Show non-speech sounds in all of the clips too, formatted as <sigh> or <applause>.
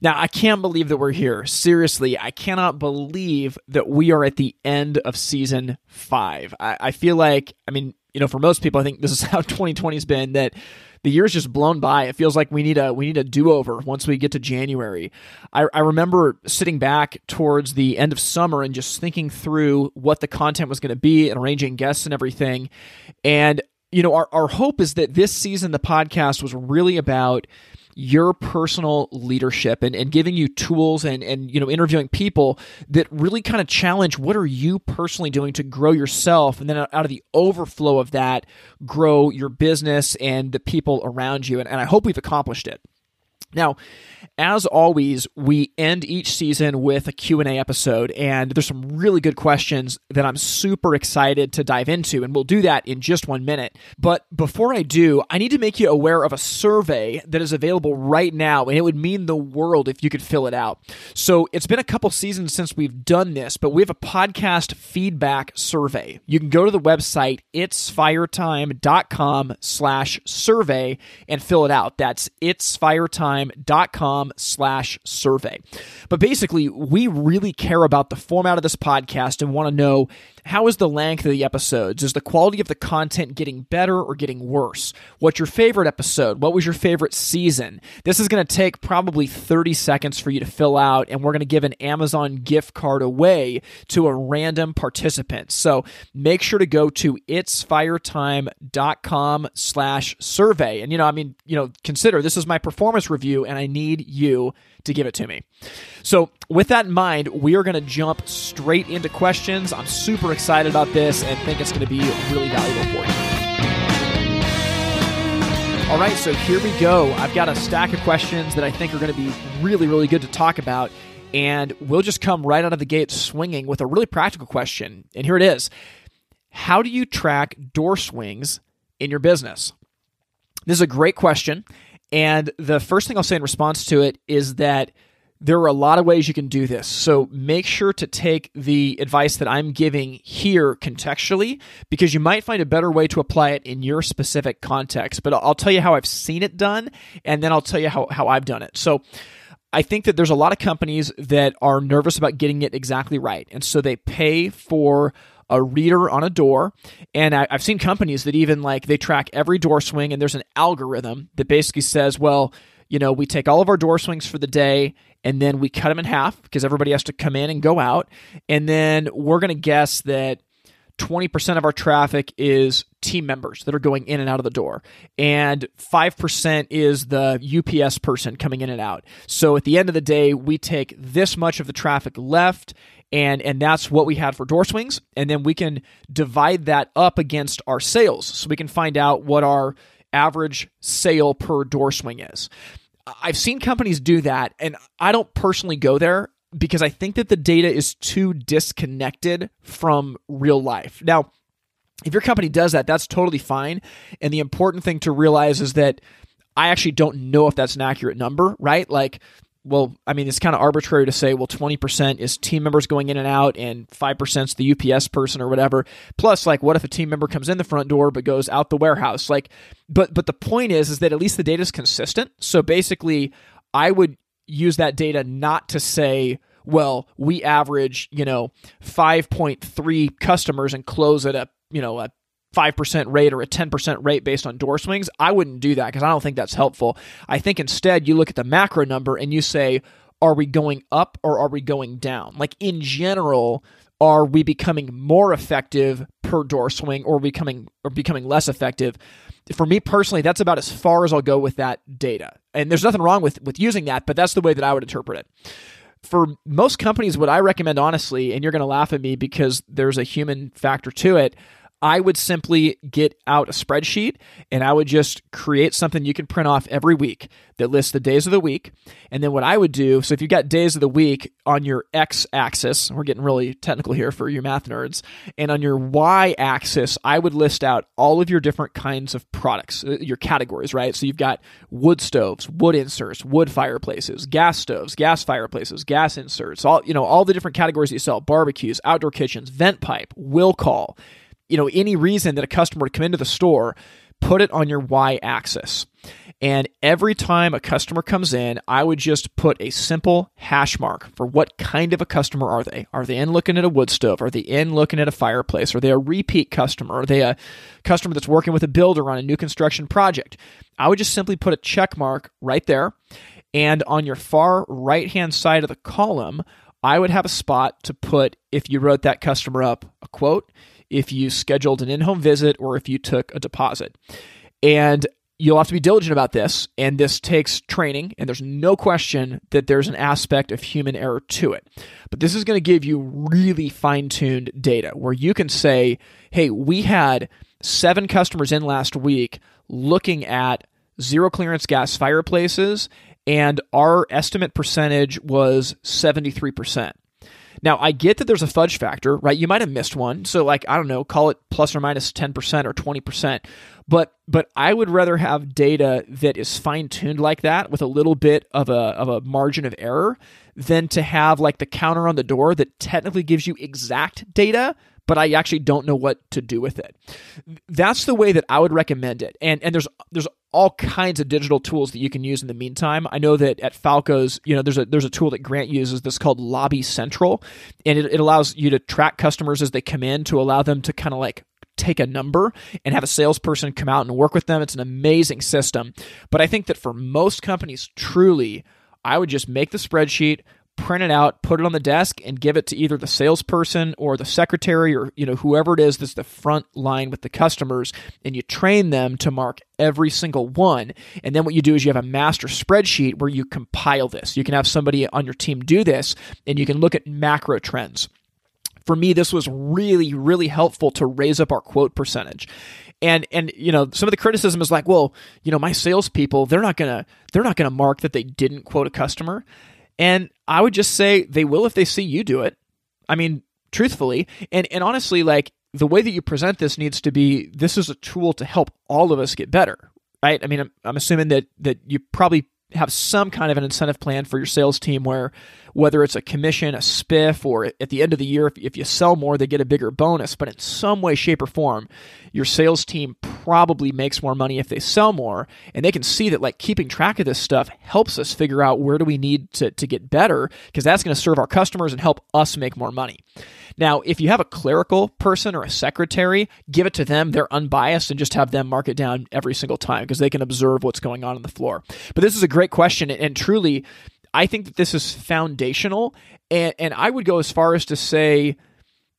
Now, I can't believe that we're here. Seriously, I cannot believe that we are at the end of season five. I, I feel like, I mean, you know, for most people, I think this is <laughs> how 2020 has been that the year's just blown by. It feels like we need a we need a do over once we get to January. I, I remember sitting back towards the end of summer and just thinking through what the content was going to be and arranging guests and everything. And you know, our, our hope is that this season the podcast was really about your personal leadership and, and giving you tools and, and you know interviewing people that really kind of challenge what are you personally doing to grow yourself and then out of the overflow of that grow your business and the people around you. And, and i hope we've accomplished it. Now as always, we end each season with a Q&A episode and there's some really good questions that I'm super excited to dive into and we'll do that in just 1 minute. But before I do, I need to make you aware of a survey that is available right now and it would mean the world if you could fill it out. So, it's been a couple seasons since we've done this, but we have a podcast feedback survey. You can go to the website itsfiretime.com/survey and fill it out. That's itsfiretime.com slash survey. But basically, we really care about the format of this podcast and want to know how is the length of the episodes? Is the quality of the content getting better or getting worse? What's your favorite episode? What was your favorite season? This is going to take probably 30 seconds for you to fill out, and we're going to give an Amazon gift card away to a random participant. So make sure to go to itsfiretime.com slash survey. And, you know, I mean, you know, consider this is my performance review, and I need you to give it to me. So, with that in mind, we are going to jump straight into questions. I'm super excited about this and think it's going to be really valuable for you. All right, so here we go. I've got a stack of questions that I think are going to be really, really good to talk about. And we'll just come right out of the gate swinging with a really practical question. And here it is How do you track door swings in your business? This is a great question. And the first thing I'll say in response to it is that there are a lot of ways you can do this. So make sure to take the advice that I'm giving here contextually because you might find a better way to apply it in your specific context. But I'll tell you how I've seen it done and then I'll tell you how, how I've done it. So I think that there's a lot of companies that are nervous about getting it exactly right. And so they pay for a reader on a door. And I, have seen companies that even like they track every door swing and there's an algorithm that basically says, well, you know, we take all of our door swings for the day and then we cut them in half because everybody has to come in and go out. And then we're going to guess that 20% of our traffic is team members that are going in and out of the door, and 5% is the UPS person coming in and out. So at the end of the day, we take this much of the traffic left and and that's what we had for door swings and then we can divide that up against our sales so we can find out what our average sale per door swing is i've seen companies do that and i don't personally go there because i think that the data is too disconnected from real life now if your company does that that's totally fine and the important thing to realize is that I actually don't know if that's an accurate number, right? Like well, I mean, it's kind of arbitrary to say, well, 20% is team members going in and out and 5% is the UPS person or whatever. Plus, like, what if a team member comes in the front door but goes out the warehouse? Like, but, but the point is, is that at least the data is consistent. So basically, I would use that data not to say, well, we average, you know, 5.3 customers and close at a, you know, a 5% rate or a 10% rate based on door swings, I wouldn't do that because I don't think that's helpful. I think instead you look at the macro number and you say, are we going up or are we going down? Like in general, are we becoming more effective per door swing or becoming or becoming less effective? For me personally, that's about as far as I'll go with that data. And there's nothing wrong with with using that, but that's the way that I would interpret it for most companies, what I recommend honestly, and you're going to laugh at me because there's a human factor to it, I would simply get out a spreadsheet and I would just create something you can print off every week that lists the days of the week. And then what I would do, so if you've got days of the week on your x axis, we're getting really technical here for you math nerds, and on your y axis, I would list out all of your different kinds of products, uh, your categories, right? So you've got wood stoves, wood inserts, wood fireplaces, gas stoves, gas fireplaces, gas inserts, all, you know, all the different categories that you sell, barbecues, outdoor kitchens, vent pipe, will call, you know, any reason that a customer would come into the store, put it on your y axis. And every time a customer comes in, I would just put a simple hash mark for what kind of a customer are they? Are they in looking at a wood stove? Are they in looking at a fireplace? Are they a repeat customer? Are they a customer that's working with a builder on a new construction project? I would just simply put a check mark right there. And on your far right hand side of the column, I would have a spot to put if you wrote that customer up a quote, if you scheduled an in home visit, or if you took a deposit. And you'll have to be diligent about this, and this takes training, and there's no question that there's an aspect of human error to it. But this is going to give you really fine tuned data where you can say, hey, we had seven customers in last week looking at zero clearance gas fireplaces, and our estimate percentage was 73%. Now, I get that there's a fudge factor, right? You might have missed one. So like, I don't know, call it plus or minus 10% or 20%. But but I would rather have data that is fine-tuned like that with a little bit of a of a margin of error than to have like the counter on the door that technically gives you exact data but I actually don't know what to do with it. That's the way that I would recommend it. And and there's there's all kinds of digital tools that you can use in the meantime. I know that at Falco's, you know, there's a there's a tool that Grant uses that's called Lobby Central, and it, it allows you to track customers as they come in to allow them to kind of like take a number and have a salesperson come out and work with them. It's an amazing system. But I think that for most companies, truly, I would just make the spreadsheet, print it out, put it on the desk, and give it to either the salesperson or the secretary or you know whoever it is that's the front line with the customers, and you train them to mark every single one. And then what you do is you have a master spreadsheet where you compile this. You can have somebody on your team do this, and you can look at macro trends. For me, this was really, really helpful to raise up our quote percentage and and you know some of the criticism is like well you know my salespeople they're not gonna they're not gonna mark that they didn't quote a customer and I would just say they will if they see you do it. I mean, truthfully, and and honestly, like the way that you present this needs to be this is a tool to help all of us get better, right? I mean, I'm, I'm assuming that that you probably have some kind of an incentive plan for your sales team where whether it's a commission, a spiff, or at the end of the year, if, if you sell more, they get a bigger bonus. But in some way, shape, or form, your sales team probably makes more money if they sell more. And they can see that like keeping track of this stuff helps us figure out where do we need to, to get better because that's going to serve our customers and help us make more money. Now, if you have a clerical person or a secretary, give it to them. They're unbiased and just have them mark it down every single time because they can observe what's going on on the floor. But this is a great question. And truly, I think that this is foundational. And, and I would go as far as to say,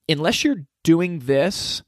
unless you're doing this,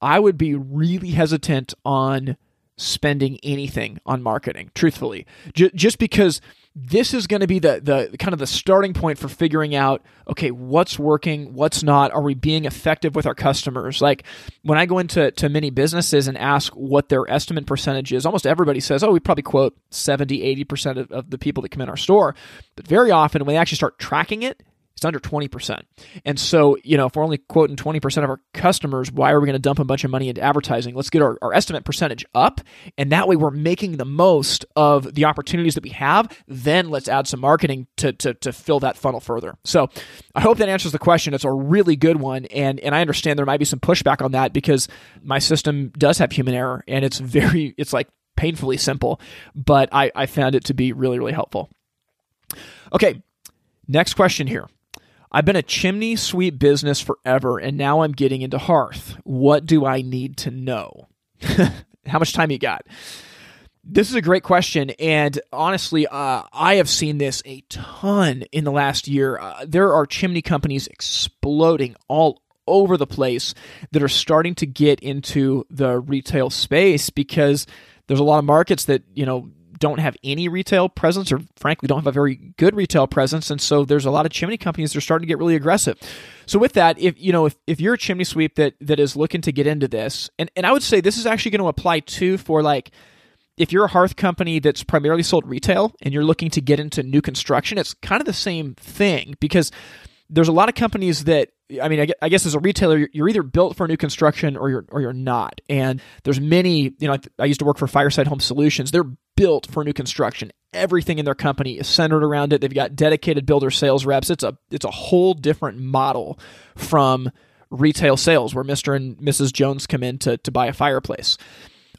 I would be really hesitant on spending anything on marketing, truthfully, J- just because this is going to be the the kind of the starting point for figuring out okay what's working what's not? Are we being effective with our customers? Like when i go into to many businesses and ask what their estimate percentage is almost everybody says oh we probably quote 70 80% of, of the people that come in our store. But very often when they actually start tracking it it's under 20%. And so, you know, if we're only quoting 20% of our customers, why are we going to dump a bunch of money into advertising? Let's get our, our estimate percentage up. And that way we're making the most of the opportunities that we have. Then let's add some marketing to, to, to fill that funnel further. So I hope that answers the question. It's a really good one. And, and I understand there might be some pushback on that because my system does have human error and it's very, it's like painfully simple, but I, I found it to be really, really helpful. Okay, next question here. I've been a chimney sweep business forever, and now I'm getting into hearth. What do I need to know? <laughs> How much time you got? This is a great question, and honestly, uh, I have seen this a ton in the last year. Uh, there are chimney companies exploding all over the place that are starting to get into the retail space because there's a lot of markets that you know don't have any retail presence or frankly don't have a very good retail presence. And so there's a lot of chimney companies that are starting to get really aggressive. So with that if you know if, if you're a chimney sweep that that is looking to get into this and, and i would say this is actually going to apply too for like if you're a hearth company that's primarily sold retail and you're looking to get into new construction it's kind of the same thing because there's a lot of companies that I mean, I guess as a retailer, you're either built for new construction or you're or you're not. And there's many, you know, I used to work for Fireside Home Solutions. They're built for new construction. Everything in their company is centered around it. They've got dedicated builder sales reps. It's a it's a whole different model from retail sales where Mr. and Mrs. Jones come in to, to buy a fireplace.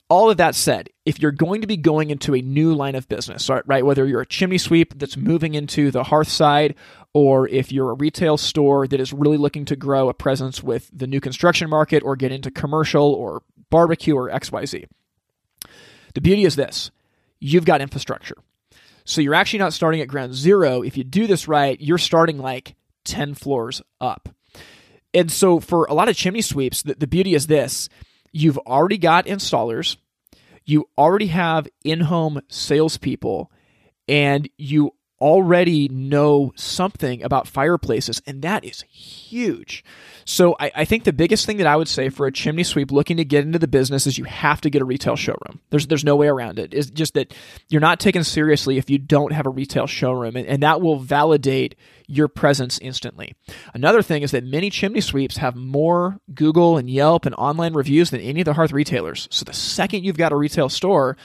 All of that said, if you're going to be going into a new line of business, right, whether you're a chimney sweep that's moving into the hearth side, or if you're a retail store that is really looking to grow a presence with the new construction market or get into commercial or barbecue or XYZ, the beauty is this you've got infrastructure. So you're actually not starting at ground zero. If you do this right, you're starting like 10 floors up. And so for a lot of chimney sweeps, the, the beauty is this you've already got installers, you already have in home salespeople, and you already know something about fireplaces, and that is huge. So I, I, think the biggest thing that I would say for a chimney sweep looking to get into the business is you have to get a retail showroom. There's there's no way around it. It's just that you're not taken seriously if you don't have a retail showroom, and, and that will validate your presence instantly. Another thing is that many chimney sweeps have more Google and Yelp and online reviews than any of the hearth retailers. So the second you've got a retail store,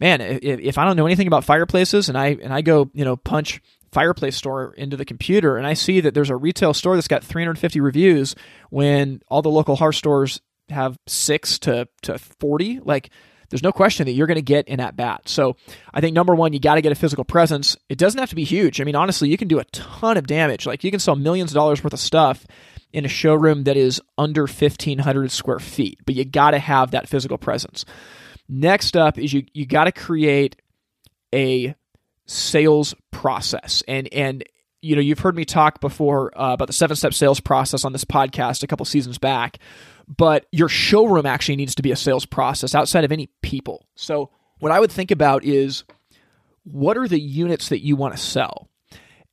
man, if, if I don't know anything about fireplaces and I and I go, you know, punch fireplace store into the computer and I see that there's a retail store that's got 350 reviews when all the local hearth stores have 6 to to 40, like there's no question that you're going to get in at bat. So I think number one, you got to get a physical presence. It doesn't have to be huge. I mean, honestly, you can do a ton of damage. Like you can sell millions of dollars worth of stuff in a showroom that is under 1,500 square feet, but you got to have that physical presence. Next up is you you got to create a sales process. And and you know you've heard me talk before uh, about the seven step sales process on this podcast a couple seasons back but your showroom actually needs to be a sales process outside of any people. So what i would think about is what are the units that you want to sell?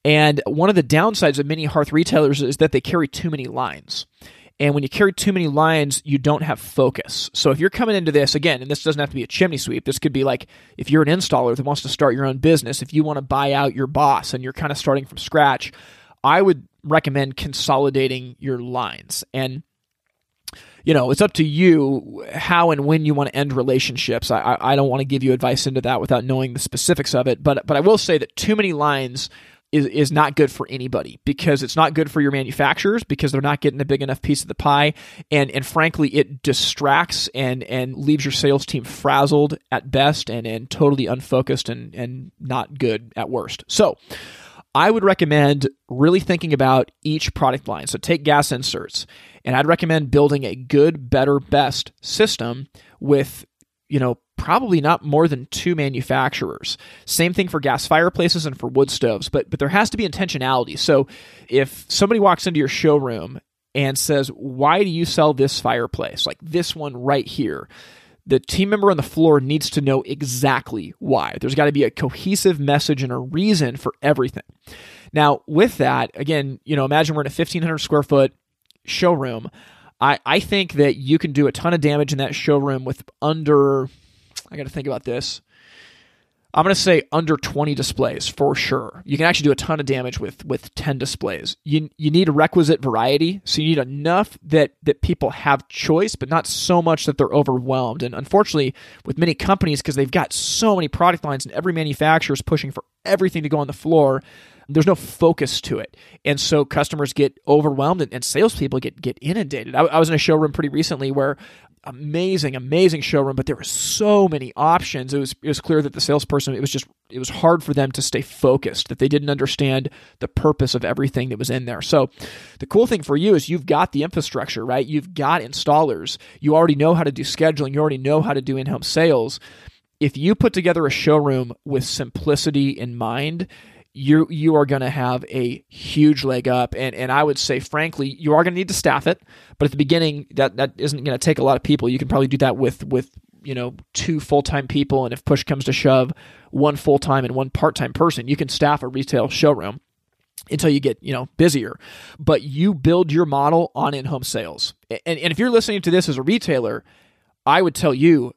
And one of the downsides of many hearth retailers is that they carry too many lines and when you carry too many lines, you don't have focus. So if you're coming into this, again, and this doesn't have to be a chimney sweep, this could be like if you're an installer that wants to start your own business, if you want to buy out your boss and you're kind of starting from scratch, I would recommend consolidating your lines. And you know, it's up to you how and when you want to end relationships. I, I don't want to give you advice into that without knowing the specifics of it, but but I will say that too many lines is, is not good for anybody because it's not good for your manufacturers because they're not getting a big enough piece of the pie and and frankly it distracts and and leaves your sales team frazzled at best and and totally unfocused and and not good at worst. So I would recommend really thinking about each product line. So take gas inserts, and I'd recommend building a good, better, best system with you know, probably not more than two manufacturers. Same thing for gas fireplaces and for wood stoves, but but there has to be intentionality. So if somebody walks into your showroom and says, "Why do you sell this fireplace? Like this one right here?" The team member on the floor needs to know exactly why. There's got to be a cohesive message and a reason for everything. Now, with that, again, you know, imagine we're in a 1500 square foot showroom. I, I think that you can do a ton of damage in that showroom with under, I got to think about this. I'm going to say under 20 displays for sure. You can actually do a ton of damage with with 10 displays. You you need a requisite variety, so you need enough that that people have choice, but not so much that they're overwhelmed. And unfortunately, with many companies because they've got so many product lines and every manufacturer is pushing for everything to go on the floor, there's no focus to it. And so customers get overwhelmed and, and salespeople get, get inundated. I, I was in a showroom pretty recently where amazing, amazing showroom, but there were so many options. It was it was clear that the salesperson it was just it was hard for them to stay focused, that they didn't understand the purpose of everything that was in there. So the cool thing for you is you've got the infrastructure, right? You've got installers. You already know how to do scheduling, you already know how to do in-home sales. If you put together a showroom with simplicity in mind, you you are going to have a huge leg up. And and I would say frankly you are going to need to staff it. But at the beginning that that isn't going to take a lot of people. You can probably do that with with you know, two full time people, and if push comes to shove, one full time and one part time person. You can staff a retail showroom until you get you know busier. But you build your model on in-home sales. And, and if you're listening to this as a retailer i would tell you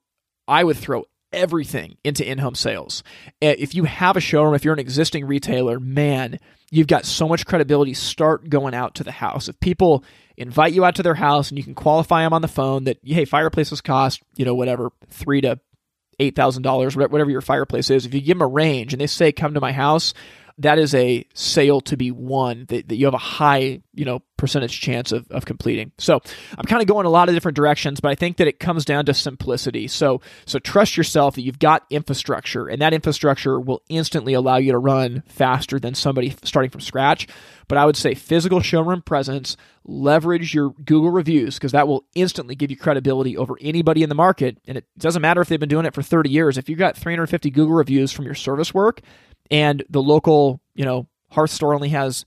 i would throw everything into in-home sales. Eh, if you have a showroom if you're an existing retailer man you've got so much credibility start going out to the house. If people invite you out to their house and you can qualify them on the phone that hey fireplaces cost you know whatever three to eight thousand dollars whatever your fireplace is if you give them a range and they say come to my house that is a sale to be won that, that you have a high, you know, percentage chance of, of completing. So I'm kind of going a lot of different directions, but I think that it comes down to simplicity. So so trust yourself that you've got infrastructure and that infrastructure will instantly allow you to run faster than somebody starting from scratch. But I would say physical showroom presence, leverage your Google reviews because that will instantly give you credibility over anybody in the market. And it doesn't matter if they've been doing it for 30 years. If you've got 350 Google reviews from your service work, and the local, you know, hearth store only has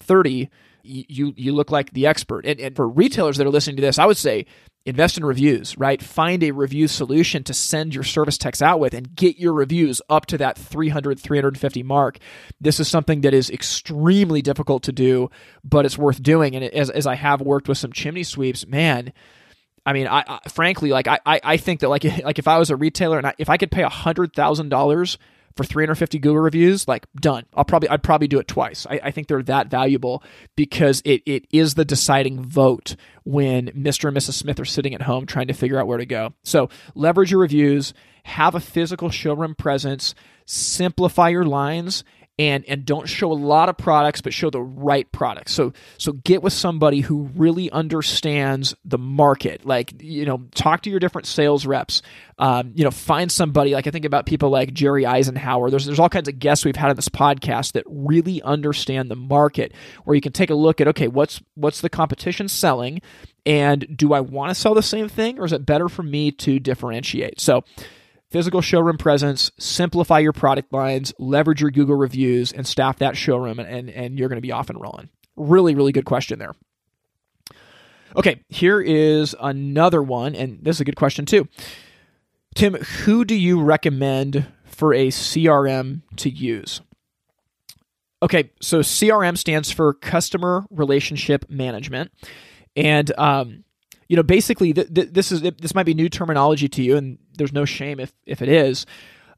30, you you look like the expert. And, and for retailers that are listening to this, I would say invest in reviews, right? Find a review solution to send your service techs out with and get your reviews up to that 300, 350 mark. This is something that is extremely difficult to do, but it's worth doing. And as, as I have worked with some chimney sweeps, man, I mean, I, I frankly, like I, I think that like, <laughs> like if I was a retailer and I, if I could pay a hundred thousand dollars for 350 Google reviews, like done. I'll probably I'd probably do it twice. I, I think they're that valuable because it it is the deciding vote when Mr. and Mrs. Smith are sitting at home trying to figure out where to go. So leverage your reviews, have a physical showroom presence, simplify your lines, and and don't show a lot of products but show the right products. So so get with somebody who really understands the market. Like you know talk to your different sales reps. Um, you know find somebody like i think about people like jerry eisenhower. There's there's all kinds of guests we've had on this podcast that really understand the market where you can take a look at okay what's what's the competition selling and do i want to sell the same thing or is it better for me to differentiate? So physical showroom presence, simplify your product lines, leverage your Google reviews, and staff that showroom, and, and, and you're going to be off and rolling. Really, really good question there. Okay, here is another one, and this is a good question too. Tim, who do you recommend for a CRM to use? Okay, so CRM stands for Customer Relationship Management. And um, you know, basically, th- th- this is this might be new terminology to you, and there's no shame if if it is.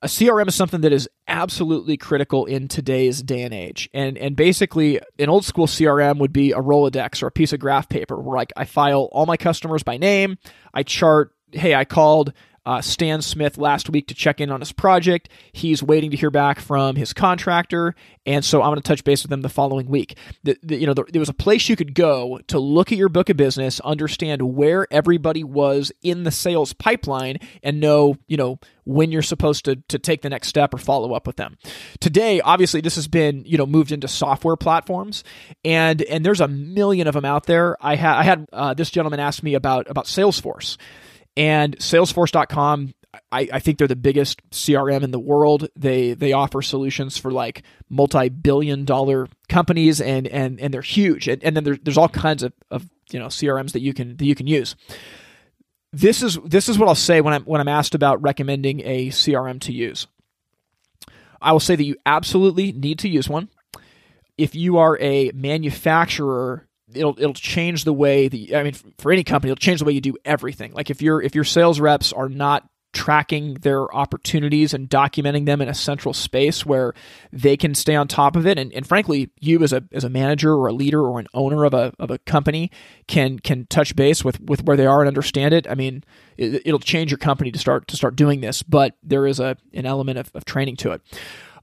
A CRM is something that is absolutely critical in today's day and age. And and basically, an old school CRM would be a Rolodex or a piece of graph paper where like I file all my customers by name, I chart, hey, I called uh, Stan Smith last week to check in on his project. He's waiting to hear back from his contractor, and so I'm going to touch base with him the following week. The, the, you know, the, there was a place you could go to look at your book of business, understand where everybody was in the sales pipeline, and know, you know, when you're supposed to to take the next step or follow up with them. Today, obviously, this has been you know moved into software platforms, and and there's a million of them out there. I had I had uh, this gentleman ask me about about Salesforce. And Salesforce.com, I, I, think they're the biggest CRM in the world. They they offer solutions for like multi-billion dollar companies and and and they're huge. And, and then there, there's all kinds of, of you know CRMs that you can that you can use. This is this is what I'll say when I'm when I'm asked about recommending a CRM to use. I will say that you absolutely need to use one. If you are a manufacturer it'll it'll change the way the I mean for any company it'll change the way you do everything. Like if your if your sales reps are not tracking their opportunities and documenting them in a central space where they can stay on top of it and, and frankly you as a as a manager or a leader or an owner of a of a company can can touch base with with where they are and understand it i mean it, will change your company to start to start doing this but there is a an element of, of training to it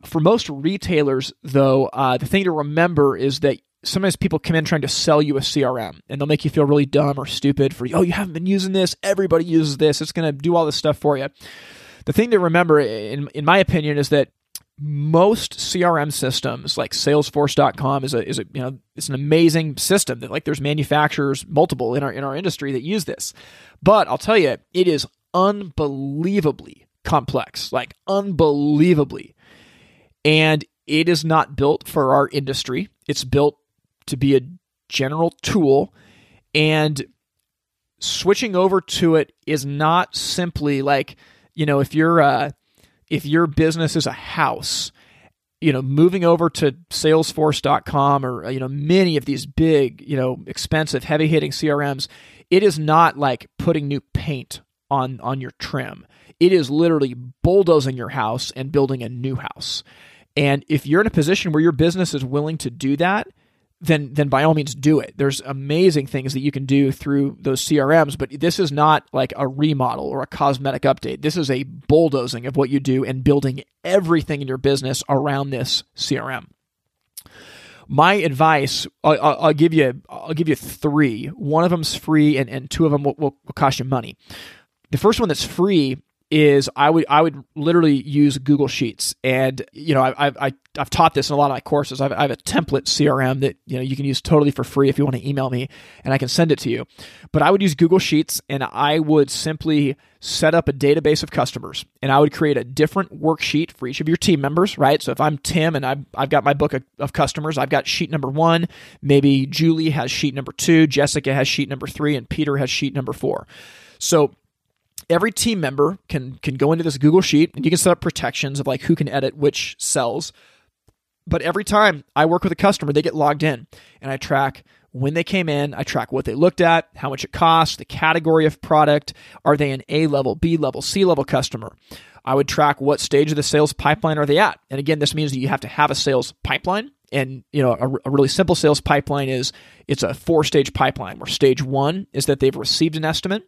for most retailers though uh, the thing to remember is that sometimes people come in trying to sell you a CRM and they'll make you feel really dumb or stupid for, oh, you haven't been using this. Everybody uses this. It's going to do all this stuff for you. The thing to remember, in, in my opinion, is that most CRM systems like Salesforce.com is a is a you know it's an amazing system that like there's manufacturers multiple in our in our industry that use this, but I'll tell you it is unbelievably complex, like unbelievably, and it is not built for our industry. It's built to be a general tool. And switching over to it is not simply like, you know, if you're uh if your business is a house, you know, moving over to salesforce.com or you know, many of these big, you know, expensive, heavy-hitting CRMs, it is not like putting new paint on on your trim. It is literally bulldozing your house and building a new house. And if you're in a position where your business is willing to do that, then then by all means do it. There's amazing things that you can do through those CRMs, but this is not like a remodel or a cosmetic update. This is a bulldozing of what you do and building everything in your business around this CRM. My advice, I'll, I'll give you, I'll give you three. One of them's free, and, and two of them will, will, will cost you money. The first one that's free is I would I would literally use Google Sheets, and you know I, I I've taught this in a lot of my courses. I've, I have a template CRM that you know you can use totally for free if you want to email me, and I can send it to you. But I would use Google Sheets, and I would simply set up a database of customers, and I would create a different worksheet for each of your team members. Right. So if I'm Tim and I've I've got my book of, of customers, I've got sheet number one. Maybe Julie has sheet number two, Jessica has sheet number three, and Peter has sheet number four. So every team member can can go into this Google sheet and you can set up protections of like who can edit which cells. But every time I work with a customer, they get logged in and I track when they came in, I track what they looked at, how much it costs, the category of product, are they an A level, B level, C level customer? I would track what stage of the sales pipeline are they at. And again, this means that you have to have a sales pipeline and you know a, a, really simple sales pipeline is it's a four stage pipeline where stage one is that they've received an estimate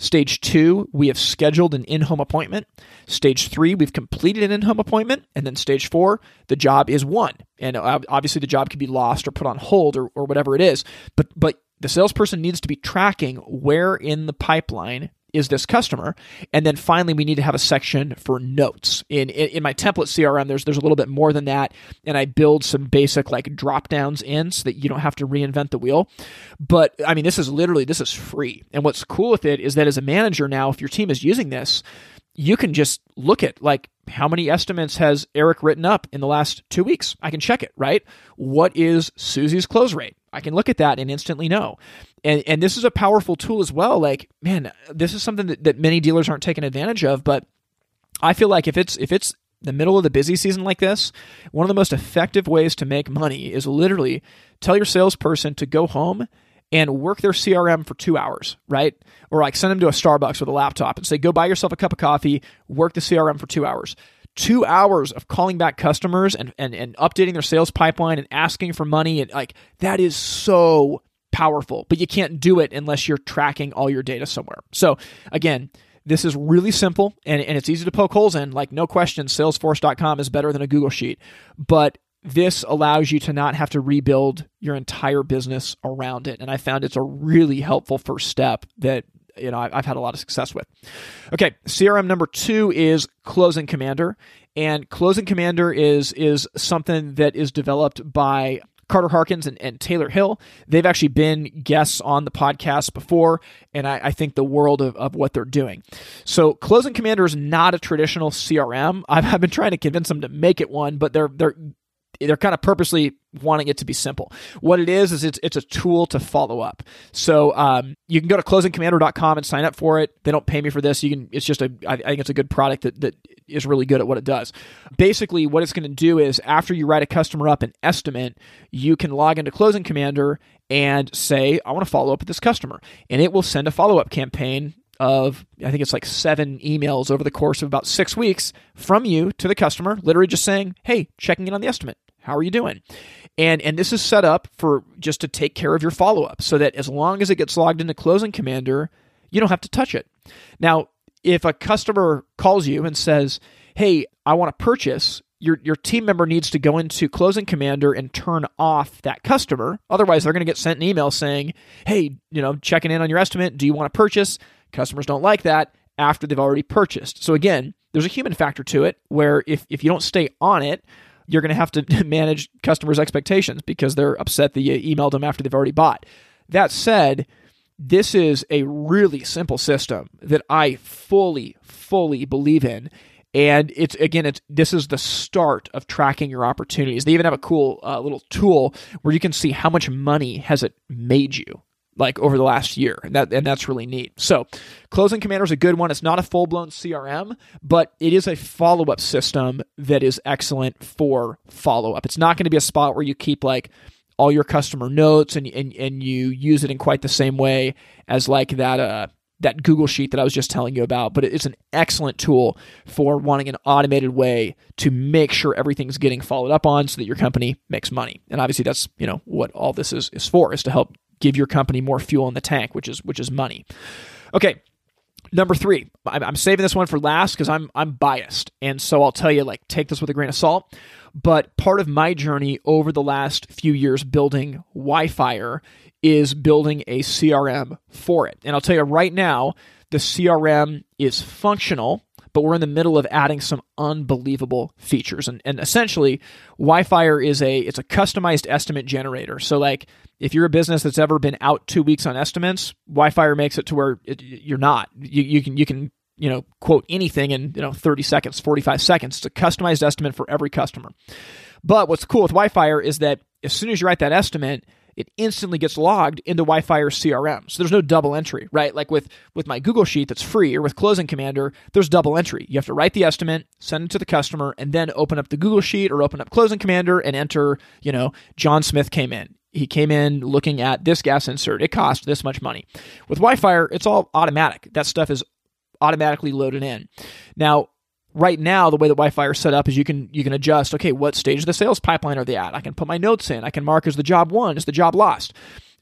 Stage two, we have scheduled an in home appointment. Stage three, we've completed an in home appointment. And then stage four, the job is won. And obviously, the job can be lost or put on hold or, or whatever it is. But, but the salesperson needs to be tracking where in the pipeline is this customer and then finally we need to have a section for notes in, in, in my template crm there's there's a little bit more than that and i build some basic like drop downs in so that you don't have to reinvent the wheel but i mean this is literally this is free and what's cool with it is that as a manager now if your team is using this you can just look at like how many estimates has Eric written up in the last two weeks? I can check it, right? What is Susie's close rate? I can look at that and instantly know. And and this is a powerful tool as well. Like, man, this is something that, that many dealers aren't taking advantage of, but I feel like if it's if it's the middle of the busy season like this, one of the most effective ways to make money is literally tell your salesperson to go home and work their CRM for two hours, right? Or like send them to a Starbucks with a laptop and say, go buy yourself a cup of coffee, work the CRM for two hours two hours of calling back customers and, and, and updating their sales pipeline and asking for money and like that is so powerful but you can't do it unless you're tracking all your data somewhere so again this is really simple and, and it's easy to poke holes in like no question salesforce.com is better than a google sheet but this allows you to not have to rebuild your entire business around it and i found it's a really helpful first step that you know I've had a lot of success with. Okay, CRM number two is Closing Commander, and Closing Commander is is something that is developed by Carter Harkins and, and, Taylor Hill. They've actually been guests on the podcast before, and I, I think the world of, of, what they're doing. So, Closing Commander is not a traditional CRM. I've, I've, been trying to convince them to make it one, but they're they're they're kind of purposely wanting it to be simple. What it is is it's it's a tool to follow up. So um, you can go to closingcommander.com and sign up for it. They don't pay me for this. You can. It's just a. I think it's a good product that that is really good at what it does. Basically, what it's going to do is after you write a customer up an estimate, you can log into Closing Commander and say, I want to follow up with this customer, and it will send a follow up campaign of I think it's like seven emails over the course of about six weeks from you to the customer, literally just saying, "Hey, checking in on the estimate. How are you doing?" And and this is set up for just to take care of your follow up, so that as long as it gets logged into Closing Commander, you don't have to touch it. Now, if a customer calls you and says, "Hey, I want to purchase," your your team member needs to go into Closing Commander and turn off that customer. Otherwise, they're going to get sent an email saying, "Hey, you know, checking in on your estimate. Do you want to purchase?" Customers don't like that after they've already purchased. So again, there's a human factor to it where if, if you don't stay on it, you're going to have to <laughs> manage customers' expectations because they're upset that you emailed them after they've already bought. That said, this is a really simple system that I fully, fully believe in. And it's again, it's this is the start of tracking your opportunities. They even have a cool uh, little tool where you can see how much money has it made you like over the last year, and that and that's really neat. So, Closing Commander is a good one. It's not a full blown CRM, but it is a follow up system that is excellent for follow up. It's not going to be a spot where you keep like all your customer notes and and and you use it in quite the same way as like that uh that Google Sheet that I was just telling you about, but it's an excellent tool for wanting an automated way to make sure everything's getting followed up on so that your company makes money. And obviously that's, you know, what all this is is for is to help give your company more fuel in the tank, which is which is money. Okay, number three. I'm saving this one for last because I'm I'm biased, and so I'll tell you like take this with a grain of salt. But part of my journey over the last few years building Wi-Fi is building a CRM for it, and I'll tell you right now the CRM is functional but we're in the middle of adding some unbelievable features. And, and essentially, Wi-Fi is a it's a customized estimate generator. So like if you're a business that's ever been out two weeks on estimates, Wi-Fi makes it to where it, you're not. You, you can you can you know quote anything in you know 30 seconds, 45 seconds. It's a customized estimate for every customer. But what's cool with Wi-Fi is that as soon as you write that estimate, it instantly gets logged into Wi-Fi CRM. So there's no double entry, right? Like with with my Google Sheet that's free or with Closing Commander, there's double entry. You have to write the estimate, send it to the customer, and then open up the Google Sheet or open up Closing Commander and enter, you know, John Smith came in. He came in looking at this gas insert. It cost this much money. With Wi-Fi, it's all automatic. That stuff is automatically loaded in. Now, right now the way that Wi-Fi is set up is you can you can adjust okay what stage of the sales pipeline are they at i can put my notes in i can mark as the job won is the job lost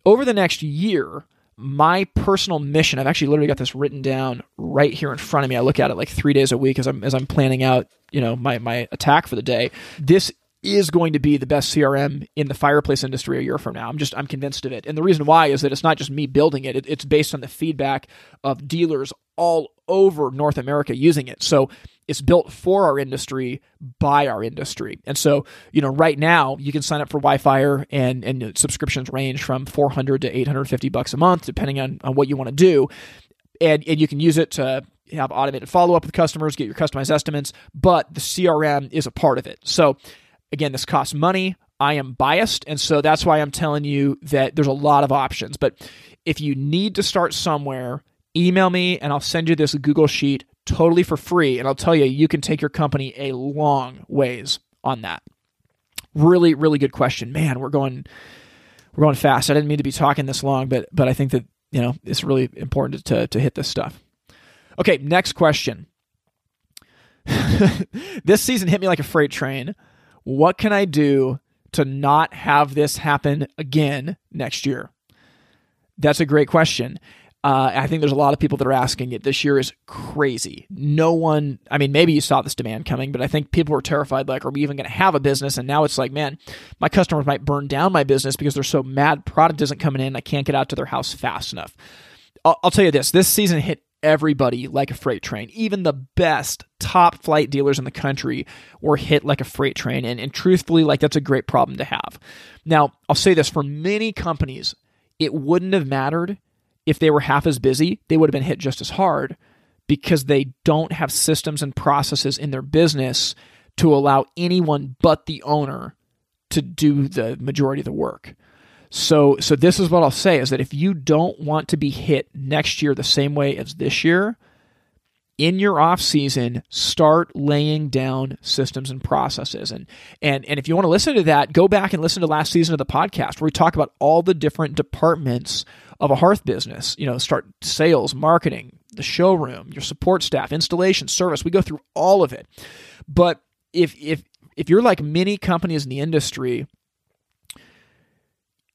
over the next year my personal mission i've actually literally got this written down right here in front of me i look at it like three days a week as i'm as i'm planning out you know my my attack for the day this is going to be the best CRM in the fireplace industry a year from now. I'm just I'm convinced of it. And the reason why is that it's not just me building it. it it's based on the feedback of dealers all over North America using it. So it's built for our industry by our industry. And so, you know, right now you can sign up for Wi-Fi and and subscriptions range from 400 to 850 bucks a month depending on on what you want to do. And and you can use it to have automated follow-up with customers, get your customized estimates, but the CRM is a part of it. So, again, this costs money. I am biased, and so that's why I'm telling you that there's a lot of options. But if you need to start somewhere, email me and I'll send you this Google Sheet totally for free. And I'll tell you, you can take your company a long ways on that. Really, really good question. Man, we're going we're going fast. I didn't mean to be talking this long, but but I think that, you know, it's really important to to hit this stuff. Okay, next question. <laughs> this season hit me like a freight train. What can I do to not have this happen again next year? That's a great question. Uh, I think there's a lot of people that are asking it. This year is crazy. No one, I mean, maybe you saw this demand coming, but I think people were terrified like, are we even going to have a business? And now it's like, man, my customers might burn down my business because they're so mad product isn't coming in. I can't get out to their house fast enough. I'll, I'll tell you this this season hit everybody like a freight train. Even the best top flight dealers in the country were hit like a freight train. And, and truthfully, like that's a great problem to have. Now, I'll say this for many companies, it wouldn't have mattered if they were half as busy, they would have been hit just as hard because they don't have systems and processes in their business to allow anyone but the owner to do the majority of the work. So so this is what I'll say is that if you don't want to be hit next year the same way as this year, in your off season, start laying down systems and processes. And and and if you want to listen to that, go back and listen to last season of the podcast where we talk about all the different departments of a hearth business. You know, start sales, marketing, the showroom, your support staff, installation, service. We go through all of it. But if if if you're like many companies in the industry,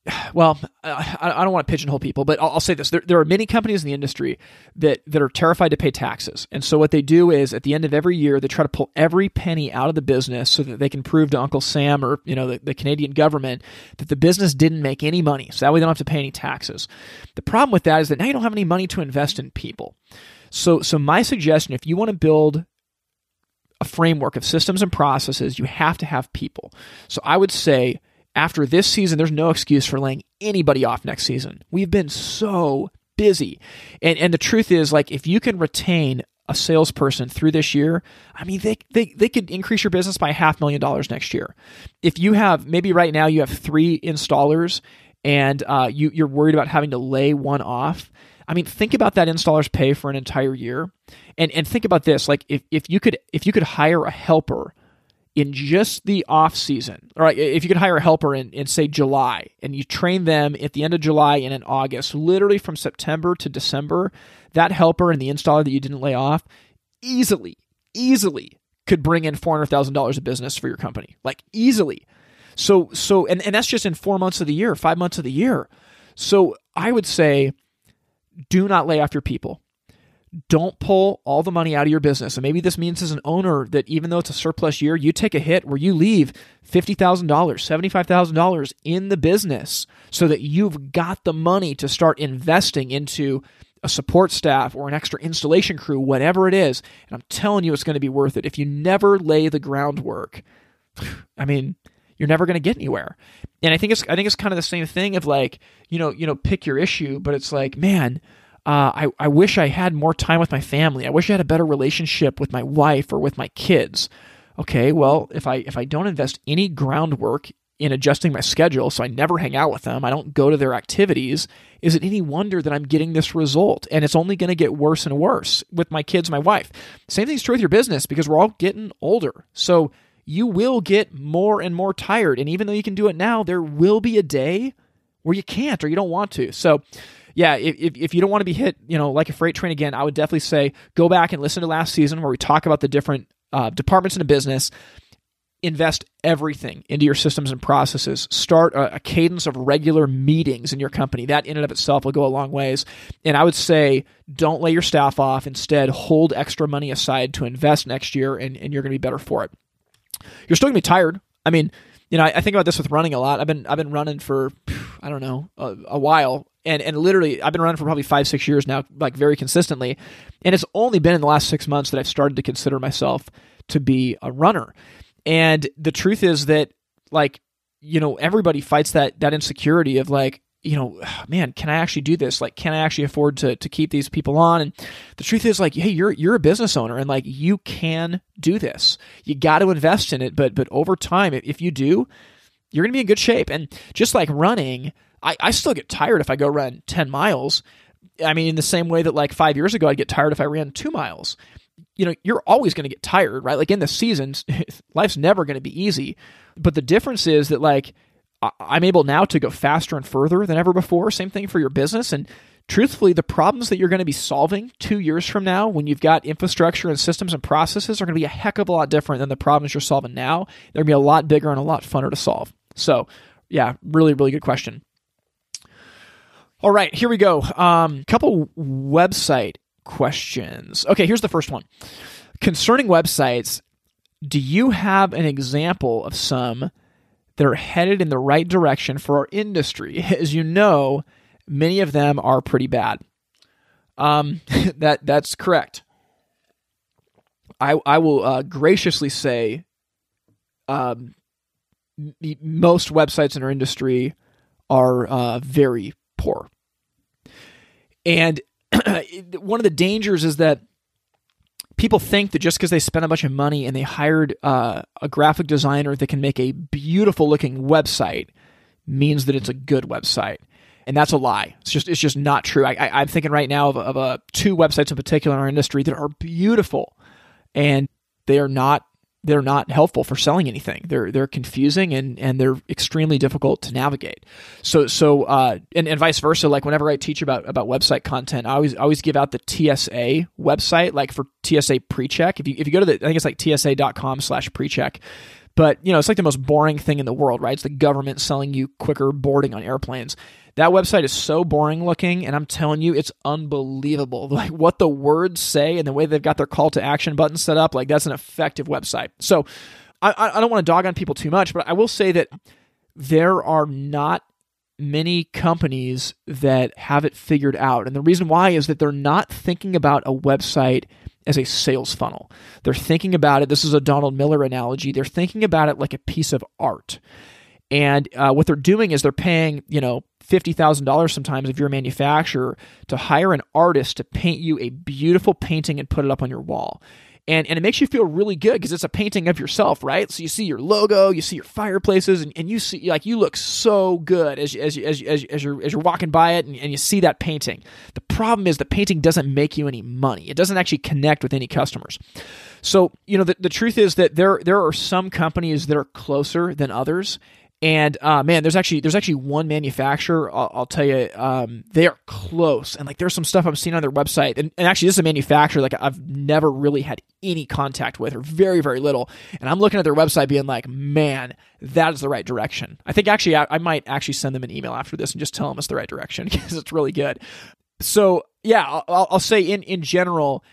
<sighs> well, I, I, don't want to pigeonhole people, but I'll, I'll say this: there, there, are many companies in the industry that that are terrified to pay taxes, and so what they do is at the end of every year they try to pull every penny out of the business so that they can prove to Uncle Sam or you know the, the Canadian government that the business didn't make any money, so that way they don't have to pay any taxes. The problem with that is that now you don't have any money to invest in people. So, so my suggestion, if you want to build a framework of systems and processes, you have to have people. So I would say after this season, there's no excuse for laying anybody off next season. We've been so busy. And and the truth is like if you can retain a salesperson through this year, I mean they they they could increase your business by half million dollars next year. If you have maybe right now you have 3 installers and uh, you, you're worried about having to lay one off. I mean, think about that installer's pay for an entire year, and and think about this: like if, if you could if you could hire a helper in just the off season, or if you could hire a helper in, in say July, and you train them at the end of July and in August, literally from September to December, that helper and the installer that you didn't lay off easily, easily could bring in four hundred thousand dollars of business for your company, like easily. So so and, and that's just in four months of the year, five months of the year. So I would say do not lay off your people. Don't pull all the money out of your business. And maybe this means as an owner that even though it's a surplus year, you take a hit where you leave $50,000, $75,000 in the business so that you've got the money to start investing into a support staff or an extra installation crew, whatever it is. And I'm telling you, it's going to be worth it. If you never lay the groundwork, <sighs> I mean, you're never going to get anywhere. And I think it's I think it's kind of the same thing of like you know you know pick your issue, but it's like man. Uh, I, I wish I had more time with my family. I wish I had a better relationship with my wife or with my kids. Okay, well, if I if I don't invest any groundwork in adjusting my schedule so I never hang out with them, I don't go to their activities, is it any wonder that I'm getting this result? And it's only going to get worse and worse with my kids, my wife. Same thing's true with your business because we're all getting older. So you will get more and more tired. And even though you can do it now, there will be a day where you can't or you don't want to. So, yeah, if, if you don't want to be hit, you know, like a freight train again, I would definitely say go back and listen to last season where we talk about the different uh, departments in a business. Invest everything into your systems and processes. Start a, a cadence of regular meetings in your company. That in and of itself will go a long ways. And I would say don't lay your staff off. Instead, hold extra money aside to invest next year, and, and you're going to be better for it. You're still gonna be tired. I mean, you know, I, I, think about this with running a lot. I've been I've been running for I don't know a, a, while, and and literally I've been running for probably five six years now, like very consistently. And it's only been in the last six months that I've started to consider myself to be a runner. And the truth is that like you know everybody fights that that insecurity of like you know, man, can I actually do this? Like, can I actually afford to to keep these people on? And the truth is, like, hey, you're you're a business owner, and like you can do this. You got to invest in it, but but over time, if you do, you're gonna be in good shape. And just like running, I, I still get tired if I go run ten miles. I mean, in the same way that like five years ago, I'd get tired if I ran two miles. You know, you're always going to get tired, right? Like in the seasons, <laughs> life's never going to be easy. But the difference is that like I'm able now to go faster and further than ever before. Same thing for your business. And truthfully, the problems that you're going to be solving two years from now when you've got infrastructure and systems and processes are going to be a heck of a lot different than the problems you're solving now. They're going to be a lot bigger and a lot funner to solve. So, yeah, really, really good question. All right, here we go. Um, couple website questions. Okay, here's the first one. Concerning websites, do you have an example of some that are headed in the right direction for our industry. <laughs> As you know, many of them are pretty bad. Um, <laughs> that that's correct. I I will uh, graciously say, um, most websites in our industry are uh, very poor, and <clears throat> one of the dangers is that people think that just because they spent a bunch of money and they hired uh, a graphic designer that can make a beautiful looking website means that it's a good website. And that's a lie. It's just it's just not true. I, am thinking right now of, of uh, two websites in particular in our industry that are beautiful and they are not they're not helpful for selling anything. They're they're confusing and and they're extremely difficult to navigate. So so uh, and, and vice versa. Like whenever I teach about about website content, I always always give out the TSA website, like for TSA pre-check. If you if you go to the I think it's like tsa.com slash pre-check. But you know, it's like the most boring thing in the world, right? It's the government selling you quicker boarding on airplanes. That website is so boring looking, and I'm telling you, it's unbelievable. <laughs> Like what the words say and the way they've got their call to action button set up, like that's an effective website. So I, I don't want to dog on people too much, but I will say that there are not many companies that have it figured out. And the reason why is that they're not thinking about a website as a sales funnel. They're thinking about it, this is a Donald Miller analogy, they're thinking about it like a piece of art. And uh, what they're doing is they're paying, you know, $50,000 sometimes if you're a manufacturer to hire an artist to paint you a beautiful painting and put it up on your wall. And and it makes you feel really good because it's a painting of yourself, right? So you see your logo, you see your fireplaces, and, and you see like you look so good as as as as, as you're as you're walking by it, and, and you see that painting. The problem is the painting doesn't make you any money. It doesn't actually connect with any customers. So you know the, the truth is that there there are some companies that are closer than others, and uh, man, there's actually there's actually one manufacturer. I'll, I'll tell you, um, they are close, and like there's some stuff I'm seeing on their website, and, and, actually this is a manufacturer like I've never really had any contact with, or very very little. And I'm looking at their website, being like, man, that is the right direction. I think actually I, I might actually send them an email after this and just tell them it's the right direction <laughs> because it's really good. So yeah, I'll, I'll say in in general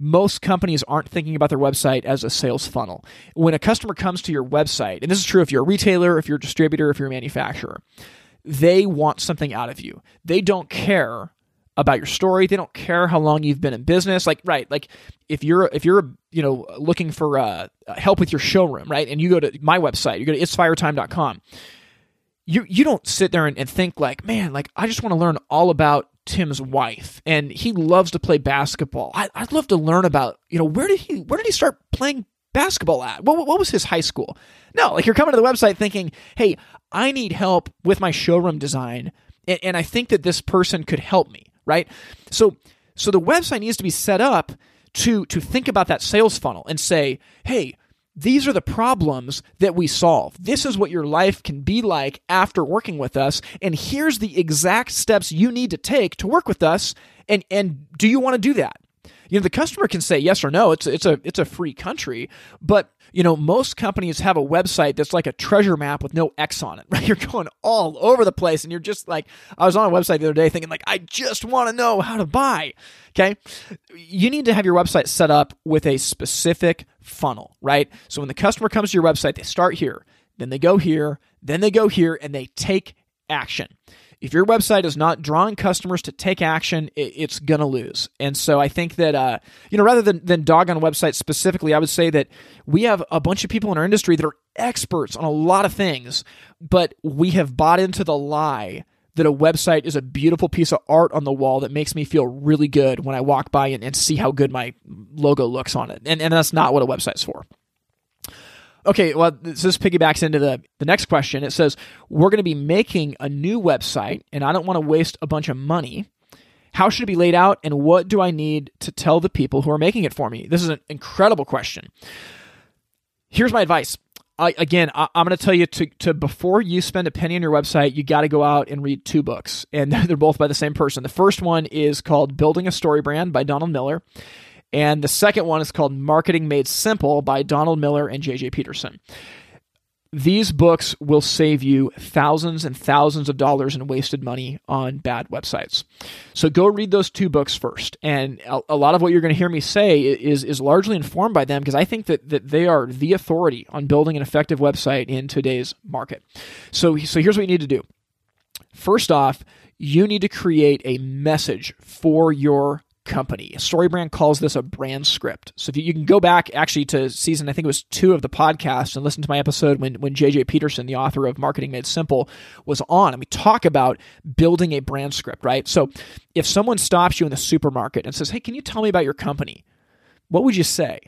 most companies aren't thinking about their website as a sales funnel. When a customer comes to your website, and this is true if you're a retailer, if you're a distributor, if you're a manufacturer, they want something out of you. They don't care about your story. They don't care how long you've been in business. Like, right, like if you're if you're you know looking for uh, help with your showroom, right, and you go to my website, you go to itsfiretime.com. You you don't sit there and, and think like, man, like I just want to learn all about Tim's wife, and he loves to play basketball. I, would love to learn about, you know, where did he where did he start playing basketball at? What, what was his high school? No, like you're coming to the website thinking, hey, I need help with my showroom design, and, and I think that this person could help me, right? So so the website needs to be set up to to think about that sales funnel and say, hey, these are the problems that we solve. This is what your life can be like after working with us. And here's the exact steps you need to take to work with us. And, and do you want to do that? You know, the customer can say yes or no. It's, it's a, it's a free country, but you know, most companies have a website that's like a treasure map with no X on it, <laughs> right? You're going all over the place and you're just like, I was on a website the other day thinking, like, I just want to know how to buy. Okay. You need to have your website set up with a specific funnel, right? So when the customer comes to your website, they start here, then they go here, then they go here, and they take action if your website is not drawing customers to take action, it's going to lose. And so I think that, uh, you know, rather than, than dog on websites specifically, I would say that we have a bunch of people in our industry that are experts on a lot of things, but we have bought into the lie that a website is a beautiful piece of art on the wall that makes me feel really good when I walk by and, and see how good my logo looks on it. And, and that's not what a website's for. Okay, well, this, this piggybacks into the, the next question. It says, We're going to be making a new website, and I don't want to waste a bunch of money. How should it be laid out, and what do I need to tell the people who are making it for me? This is an incredible question. Here's my advice. I, again, I, am going to tell you to, to before you spend a penny on your website, you got to go out and read two books, and <laughs> they're both by the same person. The first one is called Building a Story Brand by Donald Miller, and the second one is called Marketing Made Simple by Donald Miller and JJ Peterson. These books will save you thousands and thousands of dollars in wasted money on bad websites. So go read those two books first. And a, lot of what you're going to hear me say is, is largely informed by them because I think that, that they are the authority on building an effective website in today's market. So, so here's what you need to do. First off, you need to create a message for your company. StoryBrand calls this a brand script. So if you, you, can go back actually to season, I think it was two of the podcast and listen to my episode when, when JJ Peterson, the author of Marketing Made Simple, was on. And we talk about building a brand script, right? So if someone stops you in the supermarket and says, Hey, can you tell me about your company? What would you say?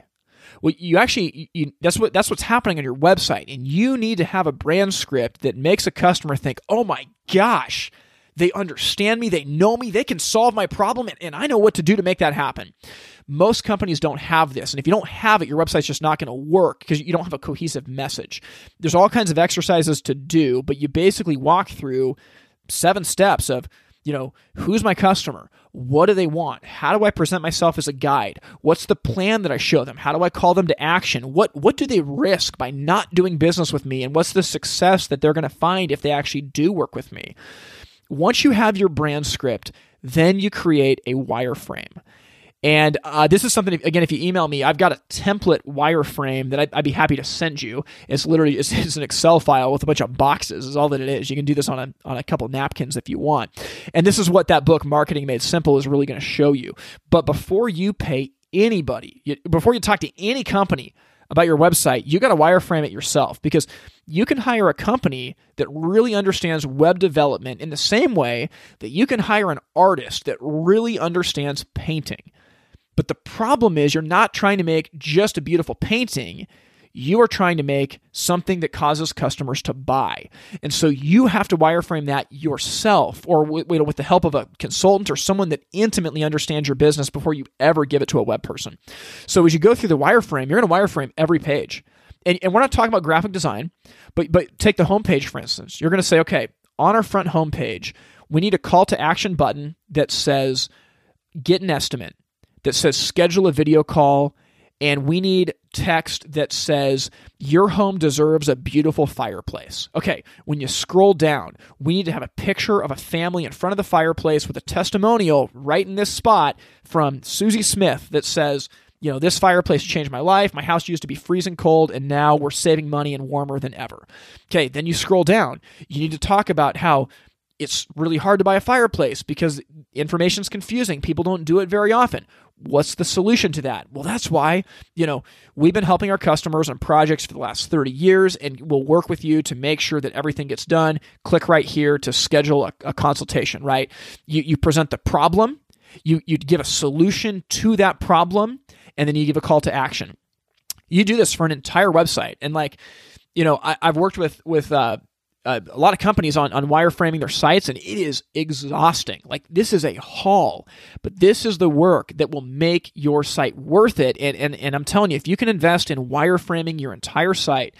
Well, you actually you, that's what that's what's happening on your website, and you need to have a brand script that makes a customer think, "Oh my gosh, they understand me. They know me. They can solve my problem. And, and I know what to do to make that happen. Most companies don't have this. And if you don't have it, your website's just not going to work because you don't have a cohesive message. There's all kinds of exercises to do, but you basically walk through seven steps of, you know, who's my customer? What do they want? How do I present myself as a guide? What's the plan that I show them? How do I call them to action? What what do they risk by not doing business with me? And what's the success that they're going to find if they actually do work with me? Once you have your brand script, then you create a wireframe. And uh, this is something, again, if you email me, I've got a template wireframe that I'd, I'd be happy to send you. It's literally it's, <laughs> it's, an Excel file with a bunch of boxes, is all that it is. You can do this on a, on a couple napkins if you want. And this is what that book, Marketing Made Simple, is really going to show you. But before you pay anybody, before you talk to any company about your website, you got to wireframe it yourself because you can hire a company that really understands web development in the same way that you can hire an artist that really understands painting. But the problem is you're not trying to make just a beautiful painting. You are trying to make something that causes customers to buy. And so you have to wireframe that yourself or with, the help of a consultant or someone that intimately understands your business before you ever give it to a web person. So as you go through the wireframe, you're going to wireframe every page. And, and we're not talking about graphic design, but, but take the homepage, for instance. You're going to say, okay, on our front homepage, we need a call to action button that says, get an estimate that says schedule a video call and we need text that says your home deserves a beautiful fireplace. Okay, when you scroll down, we need to have a picture of a family in front of the fireplace with a testimonial right in this spot from Susie Smith that says, you know, this fireplace changed my life. My house used to be freezing cold, and now we're saving money and warmer than ever. Okay, then you scroll down. You need to talk about how it's really hard to buy a fireplace because information's confusing. People don't do it very often. What's the solution to that? Well, that's why, you know, we've been helping our customers on projects for the last 30 years and we'll work with you to make sure that everything gets done. Click right here to schedule a, a consultation, right? You, you present the problem, you, you give a solution to that problem, and then you give a call to action. You do this for an entire website. And like, you know, I, have worked with, with, uh, uh, a lot of companies on, on wireframing their sites, and it is exhausting. Like, this is a haul, but this is the work that will make your site worth it. And, and, and I'm telling you, if you can invest in wireframing your entire site,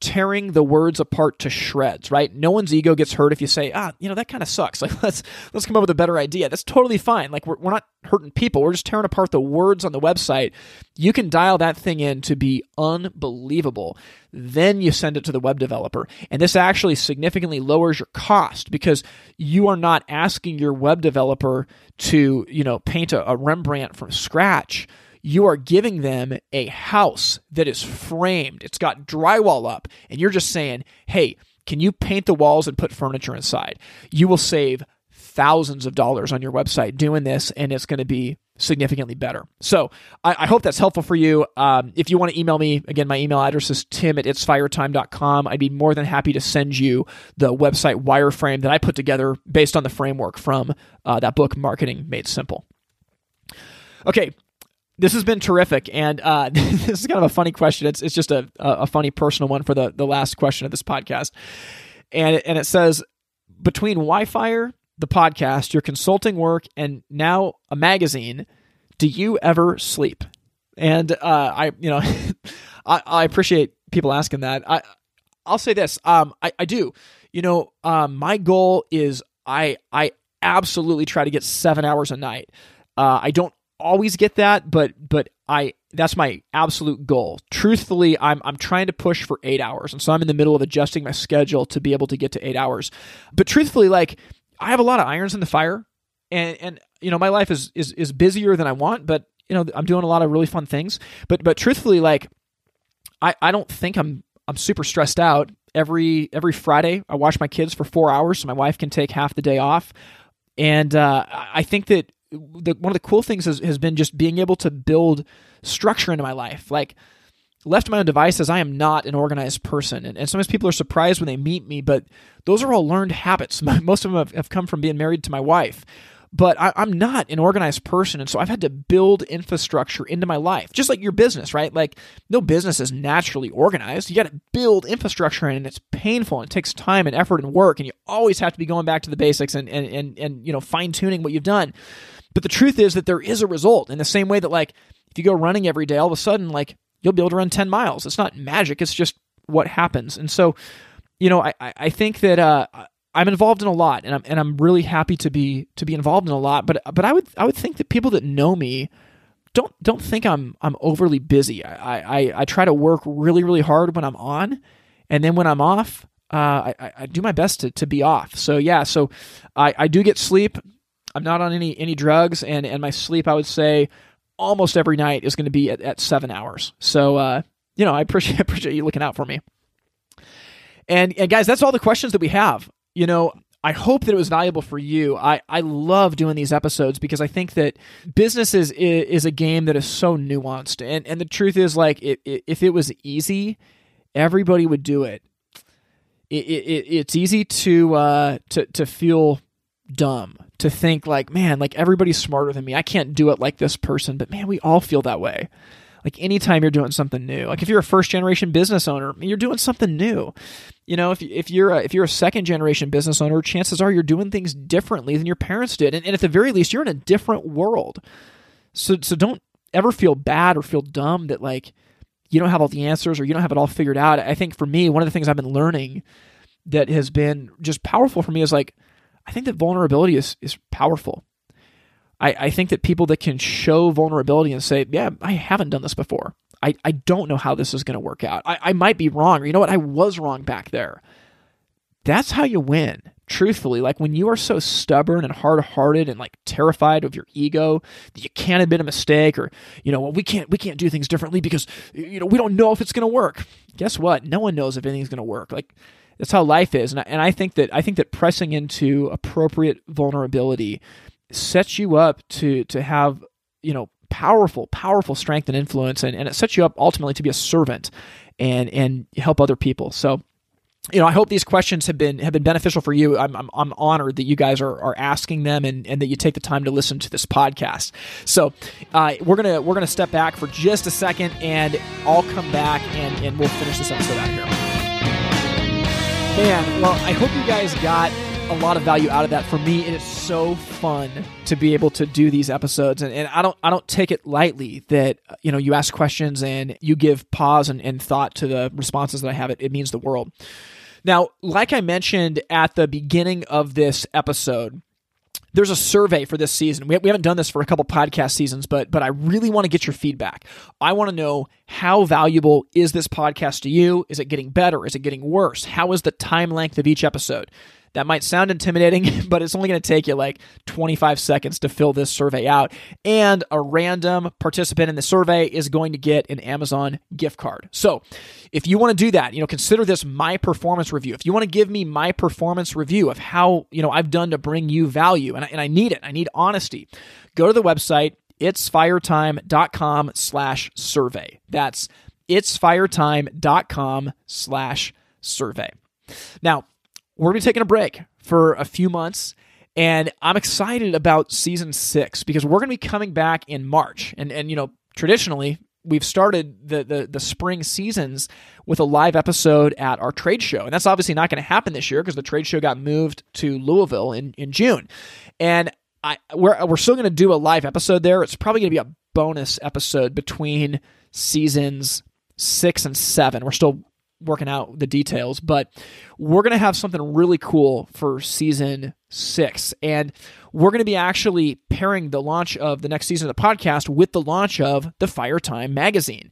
tearing the words apart to shreds, right? No one's ego gets hurt if you say, ah, you know, that kind of sucks. <laughs> Like, let's let's come up with a better idea. That's totally fine. Like, we're, we're not hurting people. We're just tearing apart the words on the website. You can dial that thing in to be unbelievable. Then you send it to the web developer. And this actually significantly lowers your cost because you are not asking your web developer to, you know, paint a, a Rembrandt from scratch you are giving them a house that is framed. It's got drywall up, and you're just saying, hey, can you paint the walls and put furniture inside? You will save thousands of dollars on your website doing this, and it's going to be significantly better. So I, I hope that's helpful for you. Um, if you want to email me, again, my email address is tim at itsfiretime.com. I'd be more than happy to send you the website wireframe that I put together based on the framework from uh, that book, Marketing Made Simple. Okay, this has been terrific, and uh, <laughs> this is kind of a funny question. It's it's just a a funny personal one for the the last question of this podcast, and it, and it says between Wi-Fi, the podcast, your consulting work, and now a magazine, do you ever sleep? And uh, I you know <laughs> I, I appreciate people asking that. I I'll say this. Um, I, I do. You know, um, my goal is I I absolutely try to get seven hours a night. Uh, I don't always get that, but but I that's my absolute goal. Truthfully, I'm I'm trying to push for 8 hours. And so I'm in the middle of adjusting my schedule to be able to get to 8 hours. But truthfully, like I have a lot of irons in the fire and and you know, my life is is is busier than I want, but you know, I'm doing a lot of really fun things. But but truthfully, like I I don't think I'm I'm super stressed out. Every every Friday, I watch my kids for 4 hours so my wife can take half the day off. And uh, I think that the, one of the cool things has, has been just being able to build structure into my life. Like, left to my own devices, I am not an organized person. And, and, sometimes people are surprised when they meet me, but those are all learned habits. <laughs> Most of them have, have come from being married to my wife but I, am not an organized person. And so I've had to build infrastructure into my life, just like your business, right? Like no business is naturally organized. You got to build infrastructure in, and it's painful and it takes time and effort and work. And you always have to be going back to the basics and, and, and, and you know, fine tuning what you've done. But the truth is that there is a result in the same way that, like, if you go running every day, all of a sudden, like, you'll be able to run 10 miles. It's not magic, it's just what happens. And so, you know, I, I think that, uh, I'm involved in a lot, and I'm and I'm really happy to be to be involved in a lot. But but I would I would think that people that know me don't don't think I'm I'm overly busy. I I, I try to work really really hard when I'm on, and then when I'm off, uh, I, I do my best to, to be off. So yeah, so I, I do get sleep. I'm not on any any drugs, and and my sleep I would say almost every night is going to be at, at seven hours. So uh, you know I appreciate <laughs> appreciate you looking out for me. And, and guys, that's all the questions that we have you know, I hope that it was valuable for you. I, I love doing these episodes because I think that business is, is a game that is so nuanced. And, and the truth is, like, it, it, if it was easy, everybody would do it. It, it, it's easy to, uh, to, to feel dumb to think like, man, like everybody's smarter than me. I can't do it like this person, but man, we all feel that way. Like anytime you're doing something new, like if you're a first generation business owner, you're doing something new. You know, if, if you're a, if you're a second generation business owner, chances are you're doing things differently than your parents did, and, and at the very least, you're in a different world. So so don't ever feel bad or feel dumb that like you don't have all the answers or you don't have it all figured out. I think for me, one of the things I've been learning that has been just powerful for me is like I think that vulnerability is is powerful. I, I think that people that can show vulnerability and say, Yeah, I haven't done this before. I, I don't know how this is going to work out. I, I might be wrong, or you know what? I was wrong back there. That's how you win truthfully, like when you are so stubborn and hard hearted and like terrified of your ego that you can't admit a mistake or, you know, well, we can't, we can't do things differently because, you know, we don't know if it's going to work. Guess what? No one knows if anything's going to work. Like that's how life is. And I, and I think that, I think that pressing into appropriate vulnerability sets you up to, to have, you know, powerful, powerful strength and influence. And, and it sets you up ultimately to be a servant and, and help other people. So, you know, I hope these questions have been have been beneficial for you. I'm I'm, I'm honored that you guys are, are asking them and, and that you take the time to listen to this podcast. So uh, we're gonna we're gonna step back for just a second, and I'll come back and and we'll finish this episode out here. Man, well, I hope you guys got a lot of value out of that. For me, it is so fun to be able to do these episodes, and, and I don't I don't take it lightly that uh, you know you ask questions and you give pause and, and thought to the responses that I have. It it means the world. Now, like I mentioned at the beginning of this episode, there's a survey for this season. We, we haven't done this for a couple podcast seasons, but but I really want to get your feedback. I want to know how valuable is this podcast to you? Is it getting better? Is it getting worse? How is the time length of each episode? That might sound intimidating, <laughs> but it's only going to take you like 25 seconds to fill this survey out. And a random participant in the survey is going to get an Amazon gift card. So if you want to do that, you know, consider this my performance review. If you want to give me my performance review of how, you know, I've done to bring you value, and I, and I need it, I need honesty, go to the website, itsfiretime.com slash survey. That's itsfiretime.com slash survey. Now, we're going to be taking a break for a few months. And I'm excited about season six because we're going to be coming back in March. And, and you know, traditionally, we've started the, the, the spring seasons with a live episode at our trade show. And that's obviously not going to happen this year because the trade show got moved to Louisville in, in June. And I, we're, we're still going to do a live episode there. It's probably going to be a bonus episode between seasons six and seven. We're still working out the details, but we're going to have something really cool for season six. And we're going to be actually pairing the launch of the next season of the podcast with the launch of the Fire Time magazine.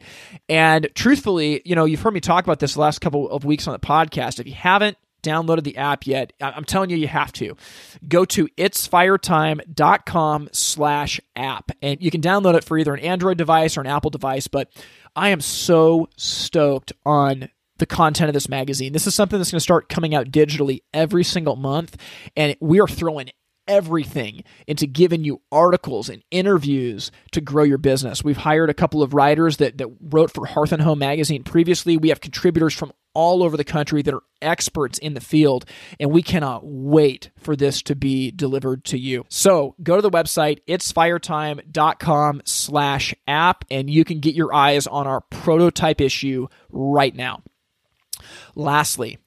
And truthfully, you know, you've heard me talk about this the last couple of weeks on the podcast. If you haven't, downloaded the app yet i'm telling you you have to go to itsfiretime.com slash app and you can download it for either an android device or an apple device but i am so stoked on the content of this magazine. This is something that's going to start coming out digitally every single month, and we are throwing everything into giving you articles and interviews to grow your business. We've hired a couple of writers that, that wrote for Hearth and Home magazine previously. We have contributors from all over the country that are experts in the field, and we cannot wait for this to be delivered to you. So go to the website, itsfiretime.com slash app, and you can get your eyes on our prototype issue right now. Lastly,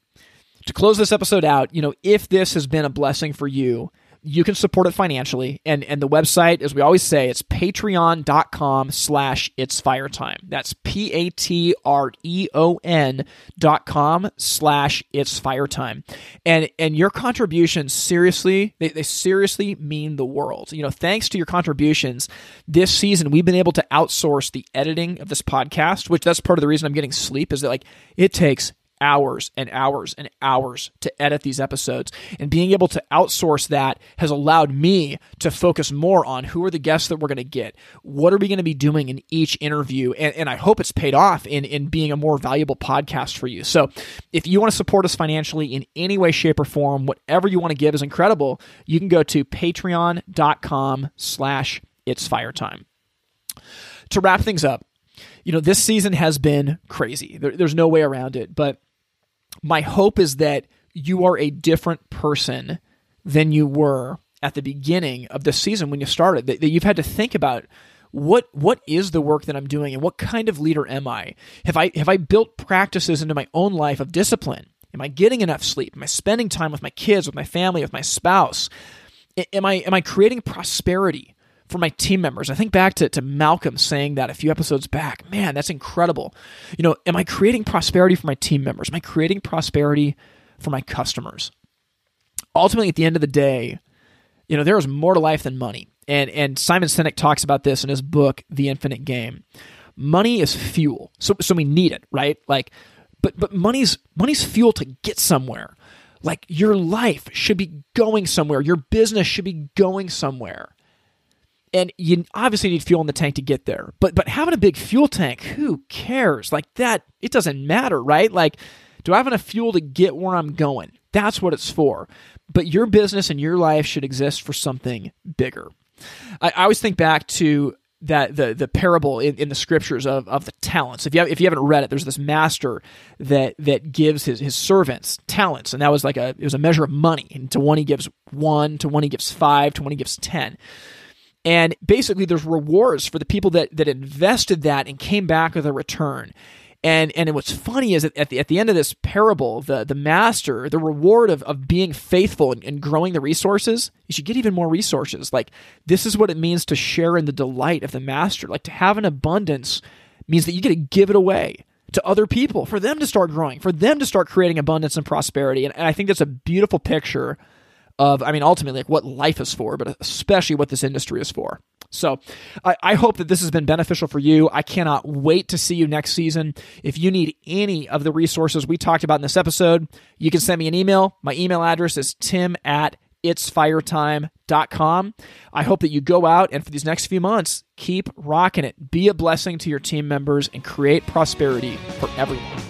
to close this episode out, you know, if this has been a blessing for you, you can support it financially. And and the website, as we always say, it's patreon.com slash it's fire time. That's P-A-T-R-E-O-N dot com slash it's fire time. And and your contributions seriously, they, they seriously mean the world. You know, thanks to your contributions, this season we've been able to outsource the editing of this podcast, which that's part of the reason I'm getting sleep, is that like it takes hours and hours and hours to edit these episodes. And being able to outsource that has allowed me to focus more on who are the guests that we're going to get, what are we going to be doing in each interview. And, and I hope it's paid off in, in being a more valuable podcast for you. So if you want to support us financially in any way, shape, or form, whatever you want to give is incredible. You can go to patreon.com slash it's fire time. To wrap things up, you know, this season has been crazy. There, there's no way around it. But my hope is that you are a different person than you were at the beginning of the season when you started. That, that you've had to think about what what is the work that I'm doing and what kind of leader am I? Have I have I built practices into my own life of discipline? Am I getting enough sleep? Am I spending time with my kids, with my family, with my spouse? Am I am I creating prosperity for my team members? I think back to, to Malcolm saying that a few episodes back. Man, that's incredible. You know, am I creating prosperity for my team members? Am I creating prosperity for my customers? Ultimately, at the end of the day, you know, there is more to life than money. And and Simon Sinek talks about this in his book, The Infinite Game. Money is fuel. So so we need it, right? Like but but money's money's fuel to get somewhere. Like your life should be going somewhere. Your business should be going somewhere. And you obviously need fuel in the tank to get there. But but having a big fuel tank, who cares? Like that, it doesn't matter, right? Like, do I have enough fuel to get where I'm going? That's what it's for. But your business and your life should exist for something bigger. I, I always think back to that the the parable in, in, the scriptures of, of the talents. If you have, if you haven't read it, there's this master that that gives his, his servants talents, and that was like a it was a measure of money. And to one he gives one, to one he gives five, to one he gives ten. And basically, there's rewards for the people that that invested that and came back with a return. And and what's funny is that at the at the end of this parable, the the master, the reward of, of being faithful and, and growing the resources, you should get even more resources. Like this is what it means to share in the delight of the master. Like to have an abundance means that you get to give it away to other people for them to start growing, for them to start creating abundance and prosperity. And, and I think that's a beautiful picture of, I mean, ultimately, like what life is for, but especially what this industry is for. So I, I, hope that this has been beneficial for you. I cannot wait to see you next season. If you need any of the resources we talked about in this episode, you can send me an email. My email address is tim at itsfiretime.com. I hope that you go out and for these next few months, keep rocking it. Be a blessing to your team members and create prosperity for everyone.